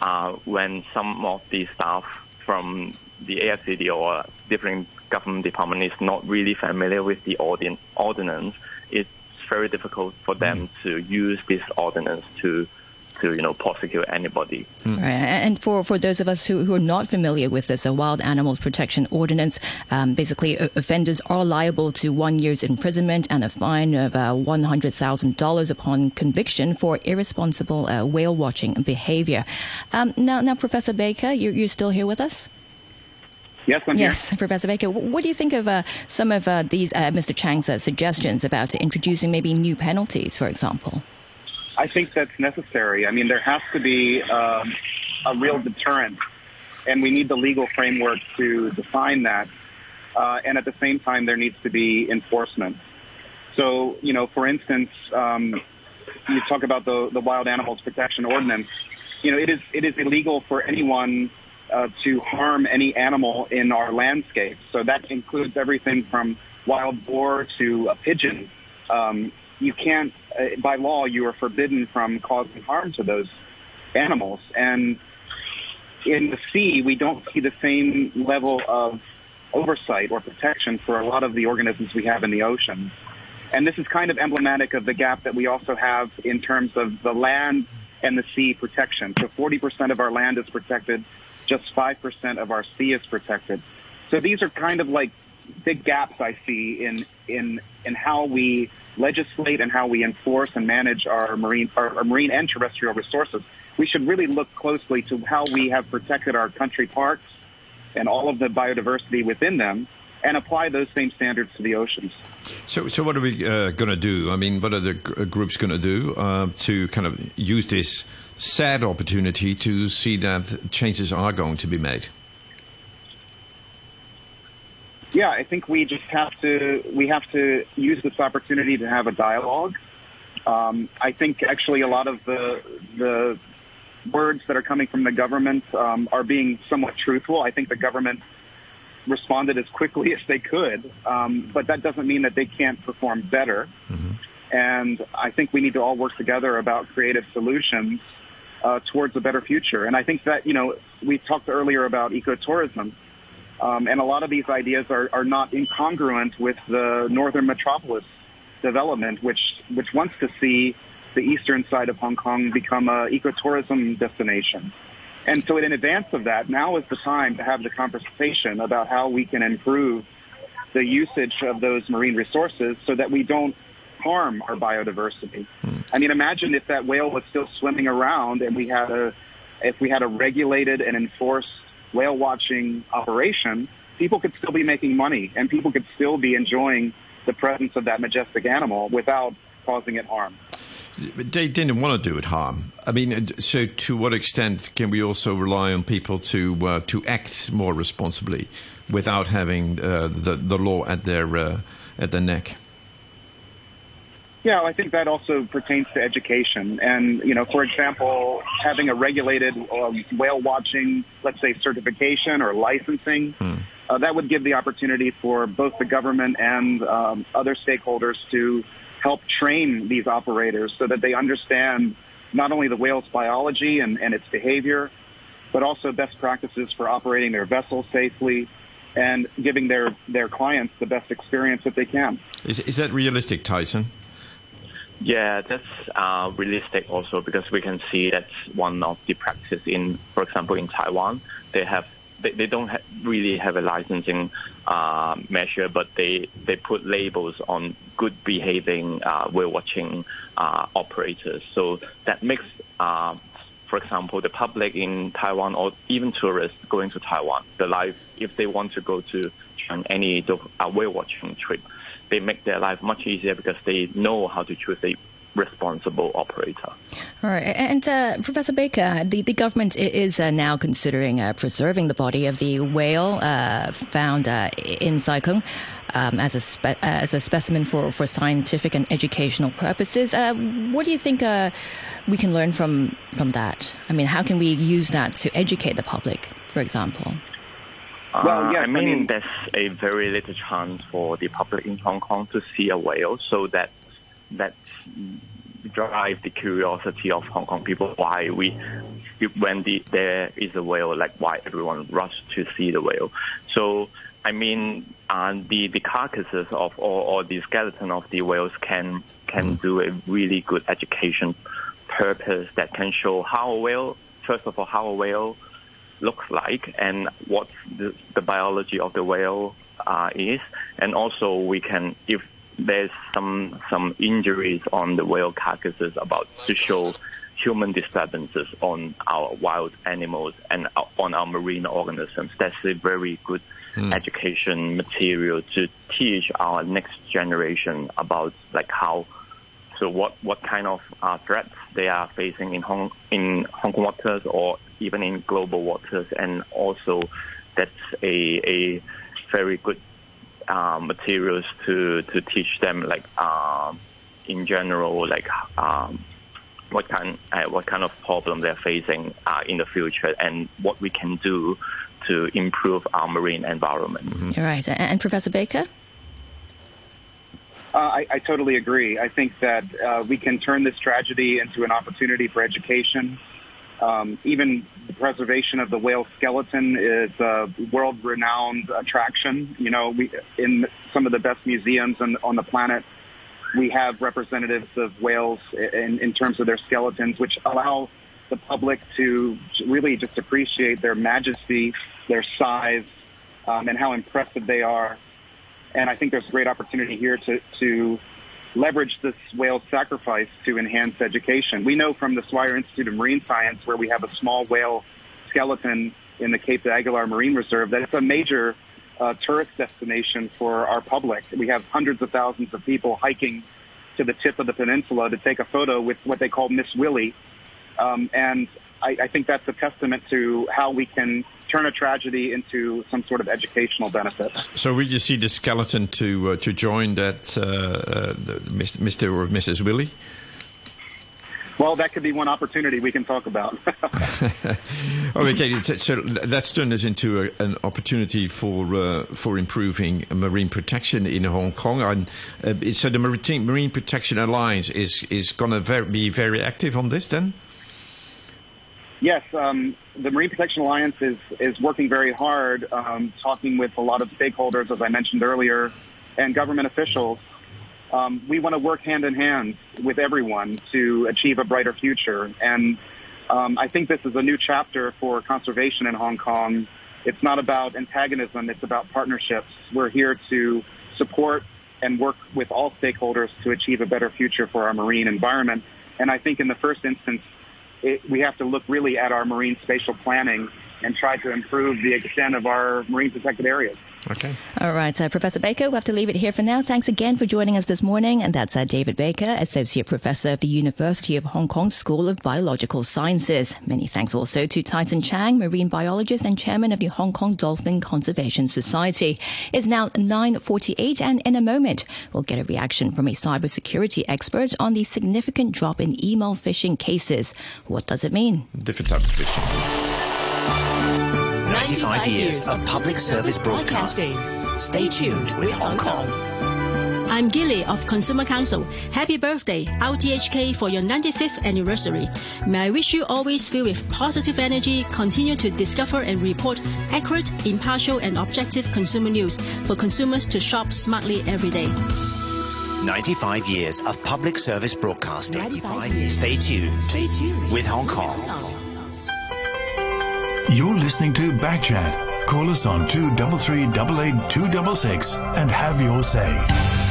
uh, when some of the staff from the AFCD or different government department is not really familiar with the ordin- ordinance. It's very difficult for them mm. to use this ordinance to to you know prosecute anybody. Right. And for, for those of us who, who are not familiar with this, a Wild Animals Protection Ordinance, um, basically uh, offenders are liable to one year's imprisonment and a fine of uh, $100,000 upon conviction for irresponsible uh, whale watching behavior. Um, now, now, Professor Baker, you're, you're still here with us? Yes, I'm yes, here. Professor Baker. What do you think of uh, some of uh, these, uh, Mr. Chang's uh, suggestions about introducing maybe new penalties, for example? I think that's necessary. I mean, there has to be um, a real deterrent, and we need the legal framework to define that. Uh, and at the same time, there needs to be enforcement. So, you know, for instance, um, you talk about the, the Wild Animals Protection Ordinance. You know, it is it is illegal for anyone uh, to harm any animal in our landscape. So that includes everything from wild boar to a pigeon. Um, you can't, Uh, by law, you are forbidden from causing harm to those animals. And in the sea, we don't see the same level of oversight or protection for a lot of the organisms we have in the ocean. And this is kind of emblematic of the gap that we also have in terms of the land and the sea protection. So 40% of our land is protected, just 5% of our sea is protected. So these are kind of like big gaps I see in in in how we legislate and how we enforce and manage our marine our, our marine and terrestrial resources. We should really look closely to how we have protected our country parks and all of the biodiversity within them, and apply those same standards to the oceans. So, so what are we uh, going to do? I mean, what are the g- groups going to do uh, to kind of use this sad opportunity to see that changes are going to be made? Yeah, I think we just have to we have to use this opportunity to have a dialogue. Um, I think actually a lot of the the words that are coming from the government um, are being somewhat truthful. I think the government responded as quickly *laughs* as they could, um, but that doesn't mean that they can't perform better. Mm-hmm. And I think we need to all work together about creative solutions uh, towards a better future. And I think that you know we talked earlier about ecotourism. Um, and a lot of these ideas are, are not incongruent with the northern metropolis development, which which wants to see the eastern side of Hong Kong become an ecotourism destination. And so in advance of that, now is the time to have the conversation about how we can improve the usage of those marine resources so that we don't harm our biodiversity. I mean, imagine if that whale was still swimming around and we had a, if we had a regulated and enforced whale watching operation, people could still be making money and people could still be enjoying the presence of that majestic animal without causing it harm. They didn't want to do it harm. I mean, so to what extent can we also rely on people to uh, to act more responsibly without having uh, the the law at their uh, at their neck? Yeah, I think that also pertains to education. And, you know, for example, having a regulated um, whale watching, let's say, certification or licensing, Hmm. uh, that would give the opportunity for both the government and um, other stakeholders to help train these operators so that they understand not only the whale's biology and, and its behavior, but also best practices for operating their vessels safely and giving their, their clients the best experience that they can. Is is that realistic, Tyson? Yeah, that's uh, realistic also because we can see that's one of the practice in, for example, in Taiwan. They have they, they don't ha- really have a licensing uh, measure, but they they put labels on good behaving uh, whale watching uh, operators. So that makes, uh, for example, the public in Taiwan or even tourists going to Taiwan, the life if they want to go to any uh, whale watching trip, they make their life much easier because they know how to choose a responsible operator. All right. And uh, Professor Baker, the, the government is uh, now considering uh, preserving the body of the whale uh, found uh, in Sai Kung. Um, as a spe- as a specimen for, for scientific and educational purposes, what do you think we can learn from from that? I mean, how can we use that to educate the public, for example? Well, yeah, I mean, I mean, there's a very little chance for the public in Hong Kong to see a whale, so that that drive the curiosity of Hong Kong people why we when the, there is a whale like why everyone rush to see the whale so I mean uh, the the carcasses of or, or the skeleton of the whales can can mm. do a really good education purpose that can show how a whale first of all how a whale looks like and what the, the biology of the whale uh, is and also we can if there's some some injuries on the whale carcasses about to show human disturbances on our wild animals and on our marine organisms. That's a very good mm. education material to teach our next generation about like how so what what kind of uh, threats they are facing in Hong in Hong Kong waters or even in global waters, and also that's a a very good uh, materials to to teach them like uh, in general like um, what kind uh, what kind of problem they're facing uh, in the future and what we can do to improve our marine environment. Mm-hmm. And Professor Baker. Uh, I, I, totally agree. I think that uh, we can turn this tragedy into an opportunity for education. Um, even the preservation of the whale skeleton is a world-renowned attraction. You know, we, in some of the best museums on, on the planet, we have representatives of whales in, in terms of their skeletons, which allow the public to really just appreciate their majesty, their size, um, and how impressive they are. And I think there's a great opportunity here to, to leverage this whale sacrifice to enhance education. We know from the Swire Institute of Marine Science, where we have a small whale skeleton in the Cape Aguilar Marine Reserve, that it's a major uh, tourist destination for our public. We have hundreds of thousands of people hiking to the tip of the peninsula to take a photo with what they call Miss Willie. Um, and I, I think that's a testament to how we can turn a tragedy into some sort of educational benefit. So, will you see the skeleton to uh, to join that uh, uh, Mr. or Mrs. Willie? Well, that could be one opportunity we can talk about. *laughs* okay, so, so that's turned us into a, an opportunity for uh, for improving marine protection in Hong Kong. And uh, so the Marine, marine Protection Alliance is is going to be very active on this then. Yes, um, the Marine Protection Alliance is, is working very hard, um, talking with a lot of stakeholders, as I mentioned earlier, and government officials. Um, we want to work hand in hand with everyone to achieve a brighter future. And um, I think this is a new chapter for conservation in Hong Kong. It's not about antagonism, it's about partnerships. We're here to support and work with all stakeholders to achieve a better future for our marine environment. And I think in the first instance, it, we have to look really at our marine spatial planning and try to improve the extent of our marine protected areas. Okay. All right, so Professor Baker, we have to leave it here for now. Thanks again for joining us this morning. And that's uh, David Baker, Associate Professor of the University of Hong Kong School of Biological Sciences. Many thanks also to Tyson Chang, marine biologist and chairman of the Hong Kong Dolphin Conservation Society. It's now 9.48 and in a moment, we'll get a reaction from a cybersecurity expert on the significant drop in email phishing cases. What does it mean? Different types of phishing. 95 years of public service broadcasting. Stay tuned with Hong Kong. I'm Gilly of Consumer Council. Happy birthday, RTHK, for your 95th anniversary. May I wish you always filled with positive energy, continue to discover and report accurate, impartial, and objective consumer news for consumers to shop smartly every day. 95 years of public service broadcasting. 95 years. Stay tuned. Stay tuned with Hong Kong. You're listening to Backchat Call us on 233 266 and have your say.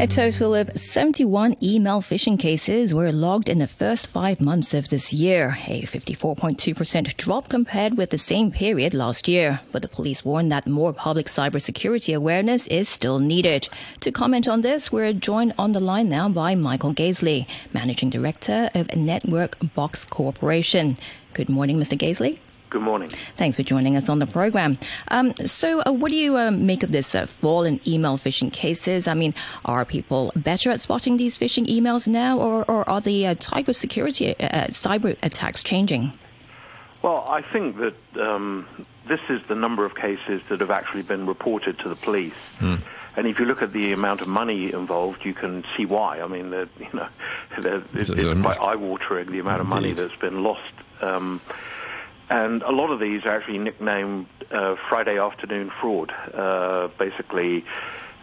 A total of 71 email phishing cases were logged in the first five months of this year, a 54.2% drop compared with the same period last year. But the police warn that more public cybersecurity awareness is still needed. To comment on this, we're joined on the line now by Michael Gazeley, Managing Director of Network Box Corporation. Good morning, Mr. Gazeley. Good morning. Thanks for joining us on the program. Um, so, uh, what do you uh, make of this uh, fall in email phishing cases? I mean, are people better at spotting these phishing emails now, or, or are the uh, type of security uh, uh, cyber attacks changing? Well, I think that um, this is the number of cases that have actually been reported to the police. Hmm. And if you look at the amount of money involved, you can see why. I mean, you know, *laughs* it's, it's quite eye-watering the amount of money that's been lost. Um, and a lot of these are actually nicknamed uh, Friday afternoon fraud. Uh, basically,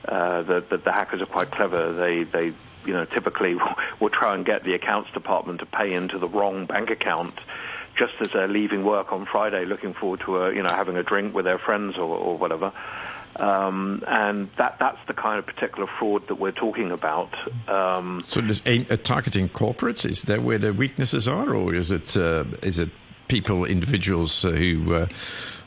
uh, the, the, the, hackers are quite clever. They, they you know, typically *laughs* will try and get the accounts department to pay into the wrong bank account just as they're leaving work on Friday, looking forward to a, you know having a drink with their friends or, or whatever. Um, and that that's the kind of particular fraud that we're talking about. Um, so, does aim at targeting corporates? Is that where the weaknesses are, or is it uh, is it people, individuals uh, who, uh,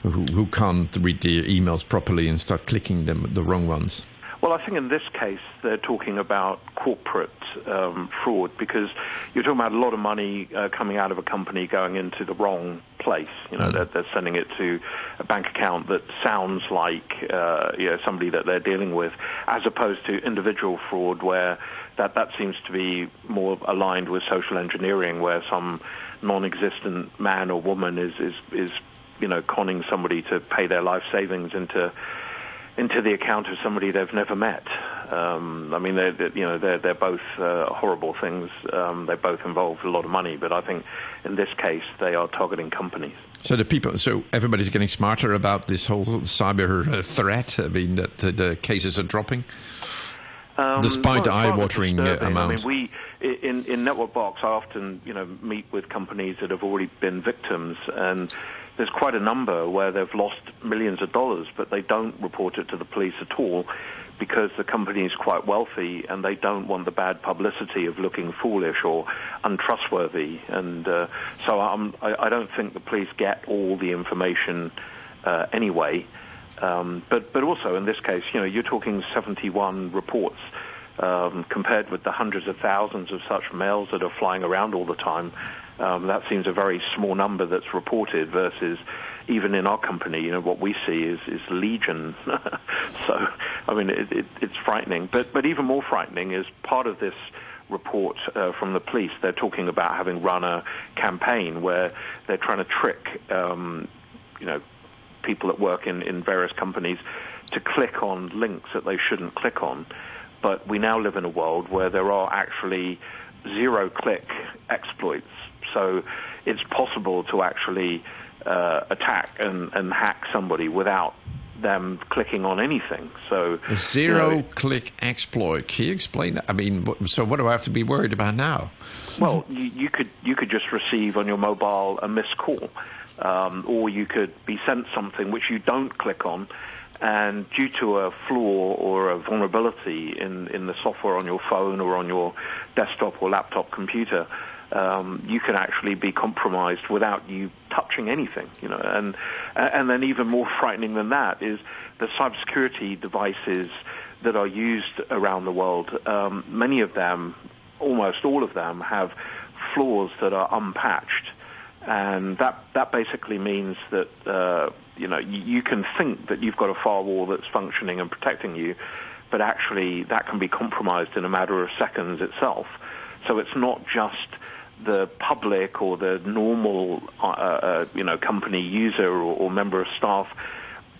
who, who can't read the emails properly and start clicking them the wrong ones? Well, I think in this case they're talking about corporate um, fraud because you're talking about a lot of money uh, coming out of a company going into the wrong place. You know, mm. they're, they're, sending it to a bank account that sounds like uh, you know somebody that they're dealing with, as opposed to individual fraud where that that seems to be more aligned with social engineering, where some non-existent man or woman is is is you know conning somebody to pay their life savings into into the account of somebody they've never met. Um, I mean, they're, they're, you know they're they're both uh, horrible things. Um, they both involve a lot of money, but I think in this case they are targeting companies. So the people, so everybody's getting smarter about this whole cyber uh, threat. I mean, that uh, the cases are dropping. Um, Despite well, eye-watering amounts. I mean, we in in Network Box, I often you know meet with companies that have already been victims, and there's quite a number where they've lost millions of dollars, but they don't report it to the police at all because the company is quite wealthy and they don't want the bad publicity of looking foolish or untrustworthy. And uh, so I'm, I, I don't think the police get all the information uh, anyway. Um, but but also in this case, you know, you're talking 71 reports um, compared with the hundreds of thousands of such mails that are flying around all the time. Um, that seems a very small number that's reported versus even in our company, you know, what we see is, is legion. *laughs* so, I mean, it, it, it's frightening. But, but even more frightening is part of this report uh, from the police. They're talking about having run a campaign where they're trying to trick, um, you know, people that work in, in various companies to click on links that they shouldn't click on. But we now live in a world where there are actually zero click exploits. So it's possible to actually uh, attack and, and hack somebody without them clicking on anything. So a zero you know, click exploit. Can you explain that? I mean, so what do I have to be worried about now? Well, you, you could you could just receive on your mobile a missed call um, or you could be sent something which you don't click on, and due to a flaw or a vulnerability in, in the software on your phone or on your desktop or laptop computer, um, you can actually be compromised without you touching anything. You know, and and then even more frightening than that is the cybersecurity devices that are used around the world. Um, many of them, almost all of them, have flaws that are unpatched and that that basically means that uh, you know you, you, can think that you've got a firewall that's functioning and protecting you, but actually that can be compromised in a matter of seconds itself. So it's not just the public or the normal uh, uh, you know company user or, or member of staff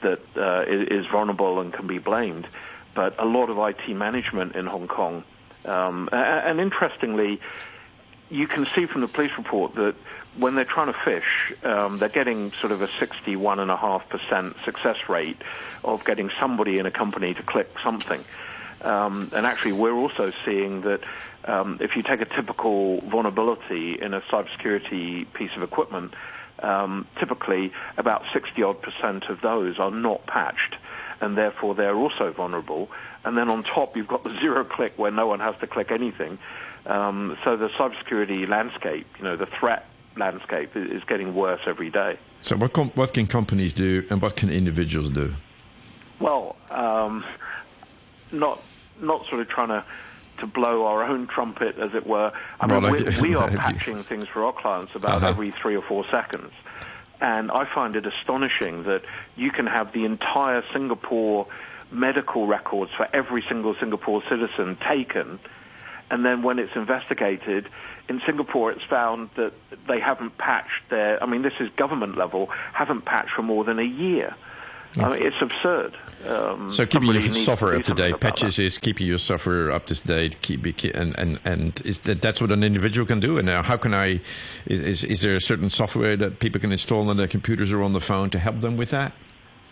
that uh, is, is vulnerable and can be blamed, but a lot of IT management in Hong Kong. Um, and interestingly, you can see from the police report that when they're trying to phish, um, they're getting sort of a 61.5% success rate of getting somebody in a company to click something. Um, and actually, we're also seeing that um, if you take a typical vulnerability in a cybersecurity piece of equipment, um, typically about 60 odd percent of those are not patched, and therefore they're also vulnerable. And then on top, you've got the *laughs* zero click where no one has to click anything. Um, so the cybersecurity landscape, you know, the threat landscape is getting worse every day. So what com- what can companies do, and what can individuals do? Well, um, not not sort of trying to to blow our own trumpet, as it were. I mean, Well, like- we are *laughs* patching things for our clients about Uh-huh. every three or four seconds. And I find it astonishing that you can have the entire Singapore medical records for every single Singapore citizen taken, and then when it's investigated, in Singapore it's found that they haven't patched their, I mean, this is government level, haven't patched for more than a year. I mean, it's absurd. Um, So keeping your software up to date, patches is keeping your software up to date, keep and and and is that that's what an individual can do. And now, how can I? Is is there a certain software that people can install on their computers or on the phone to help them with that?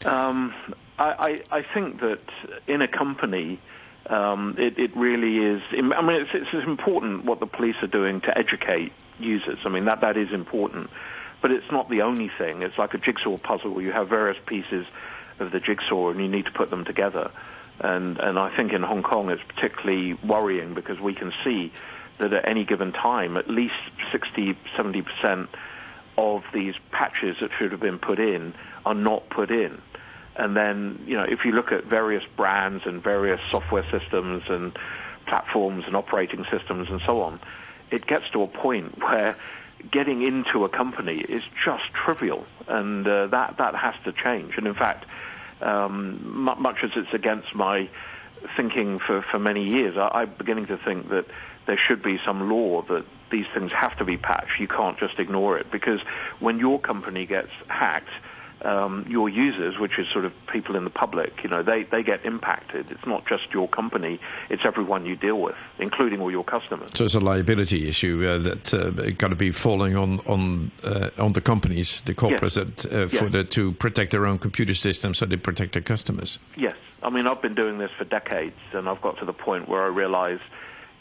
Um, I, I, I think that in a company, um, it, it really is. I mean, it's, it's important what the police are doing to educate users. I mean, that, that is important. But it's not the only thing. It's like a jigsaw puzzle you have various pieces of the jigsaw and you need to put them together. And, and I think in Hong Kong it's particularly worrying because we can see that at any given time, at least 60, 70% of these patches that should have been put in are not put in. And then, you know, if you look at various brands and various software systems and platforms and operating systems and so on, it gets to a point *laughs* where getting into a company is just trivial, and uh, that that has to change. And in fact, um, mu- much as it's against my thinking for, for many years, I, I'm beginning to think that there should be some law that these things have to be patched. You can't just ignore it because when your company gets hacked, um, your users, which is sort of people in the public, you know, they, they get impacted. It's not just your company; it's everyone you deal with, including all your customers. So it's a liability issue uh, that uh, got to be falling on on uh, on the companies, the corporates, that uh, for Yes. the, to protect their own computer systems, so they protect their customers. Yes. I mean, I've been doing this for decades, and I've got to the point where I realize,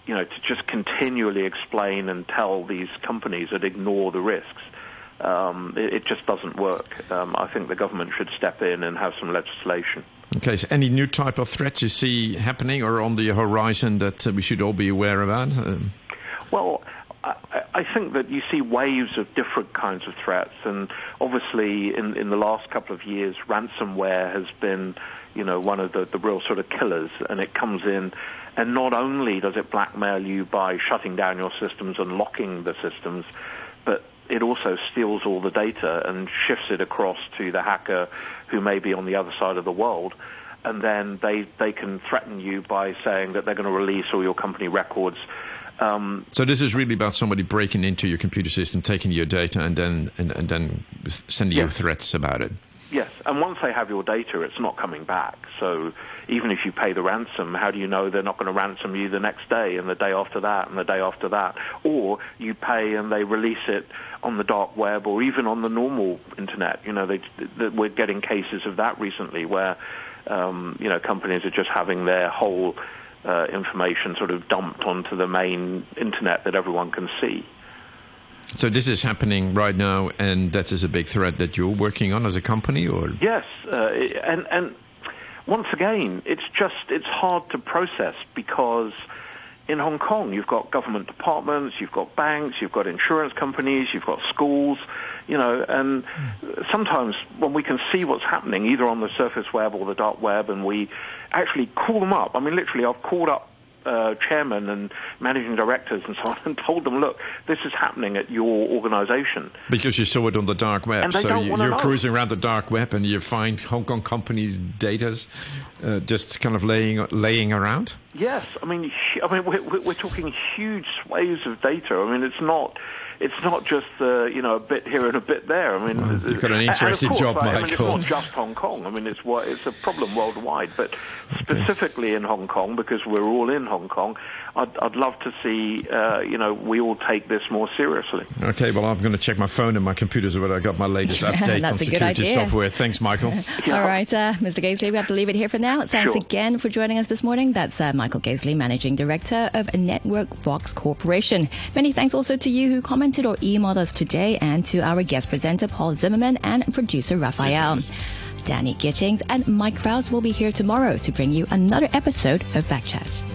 you know, to just continually explain and tell these companies that ignore the risks, um, it, it just doesn't work. Um, I think the government should step in and have some legislation. Okay, so any new type of threats you see happening or on the horizon that uh, we should all be aware about? Um, Well, I, I think that you see waves of different kinds of threats, and obviously, in, in the last couple of years, ransomware has been, you know, one of the, the real sort of killers, and it comes in, and not only does it blackmail you by shutting down your systems and locking the systems, but it also steals all the data and shifts it across to the hacker who may be on the other side of the world. And then they, they can threaten you by saying that they're going to release all your company records. Um, so this is really about somebody breaking into your computer system, taking your data, and then and, and then sending you threats about it. Yes, and once they have your data, it's not coming back. So even if you pay the ransom, how do you know they're not going to ransom you the next day and the day after that and the day after that? Or you pay and they release it on the dark web or even on the normal internet. You know, they, they, we're getting cases of that recently where, um, you know, companies are just having their whole uh, information sort of dumped onto the main internet that everyone can see. So this is happening right now, and that is a big threat that you're working on as a company, or Yes, uh, and and once again, it's just it's hard to process because in Hong Kong you've got government departments, you've got banks, you've got insurance companies, you've got schools, you know, and sometimes when we can see what's happening either on the surface web or the dark web, and we actually call them up. I mean, literally, I've called up uh, chairman and managing directors and so on *laughs* and told them, look, this is happening at your organization. because you saw it on the dark web, so you, you're know. cruising around the dark web and you find Hong Kong companies' data's uh, just kind of laying laying around. Yes, I mean, I mean, we're, we're we're talking huge swathes of data. I mean, it's not, it's not just uh, you know a bit here and a bit there. I mean, Well, you've got an and- and of interesting course, job, right, I mean, Michael. it's not just Hong Kong. I mean, it's what it's a problem worldwide, but specifically in Hong Kong because we're all in Hong Kong. I'd, I'd love to see, uh, you know, we all take this more seriously. Okay, well, I'm going to check my phone and my computers where I got my latest Yeah, *laughs* update on that's a good security software. Thanks, Michael. *laughs* All right, uh, Mr. Gazeley, we have to leave it here for now. Thanks Sure. again for joining us this morning. That's uh, Michael Gazeley, Managing Director of Network Box Corporation. Many thanks also to you who commented. Commented or emailed us today, and to our guest presenter Paul Zimmerman and producer Raphael. Danny Gittings and Mike Krause will be here tomorrow to bring you another episode of Backchat.